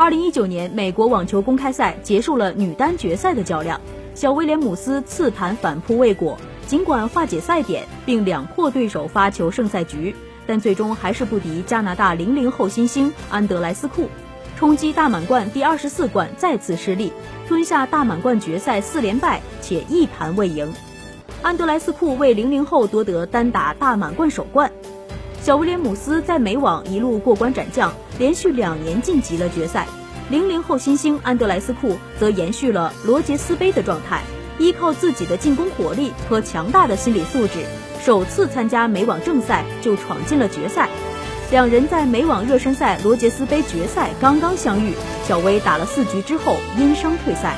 二零一九年美国网球公开赛结束了女单决赛的较量，小威廉姆斯次盘反扑未果，尽管化解赛点并两破对手发球胜赛局，但最终还是不敌加拿大零零后新星安德莱斯库，冲击大满贯第二十四冠再次失利，吞下大满贯决赛四连败且一盘未赢。安德莱斯库为零零后夺得单打大满贯首冠。小威廉姆斯在美网一路过关斩将，连续两年晋级了决赛。零零后新星安德莱斯库则延续了罗杰斯杯的状态，依靠自己的进攻火力和强大的心理素质，首次参加美网正赛就闯进了决赛。两人在美网热身赛罗杰斯杯决赛刚刚相遇，小威打了四局之后因伤退赛。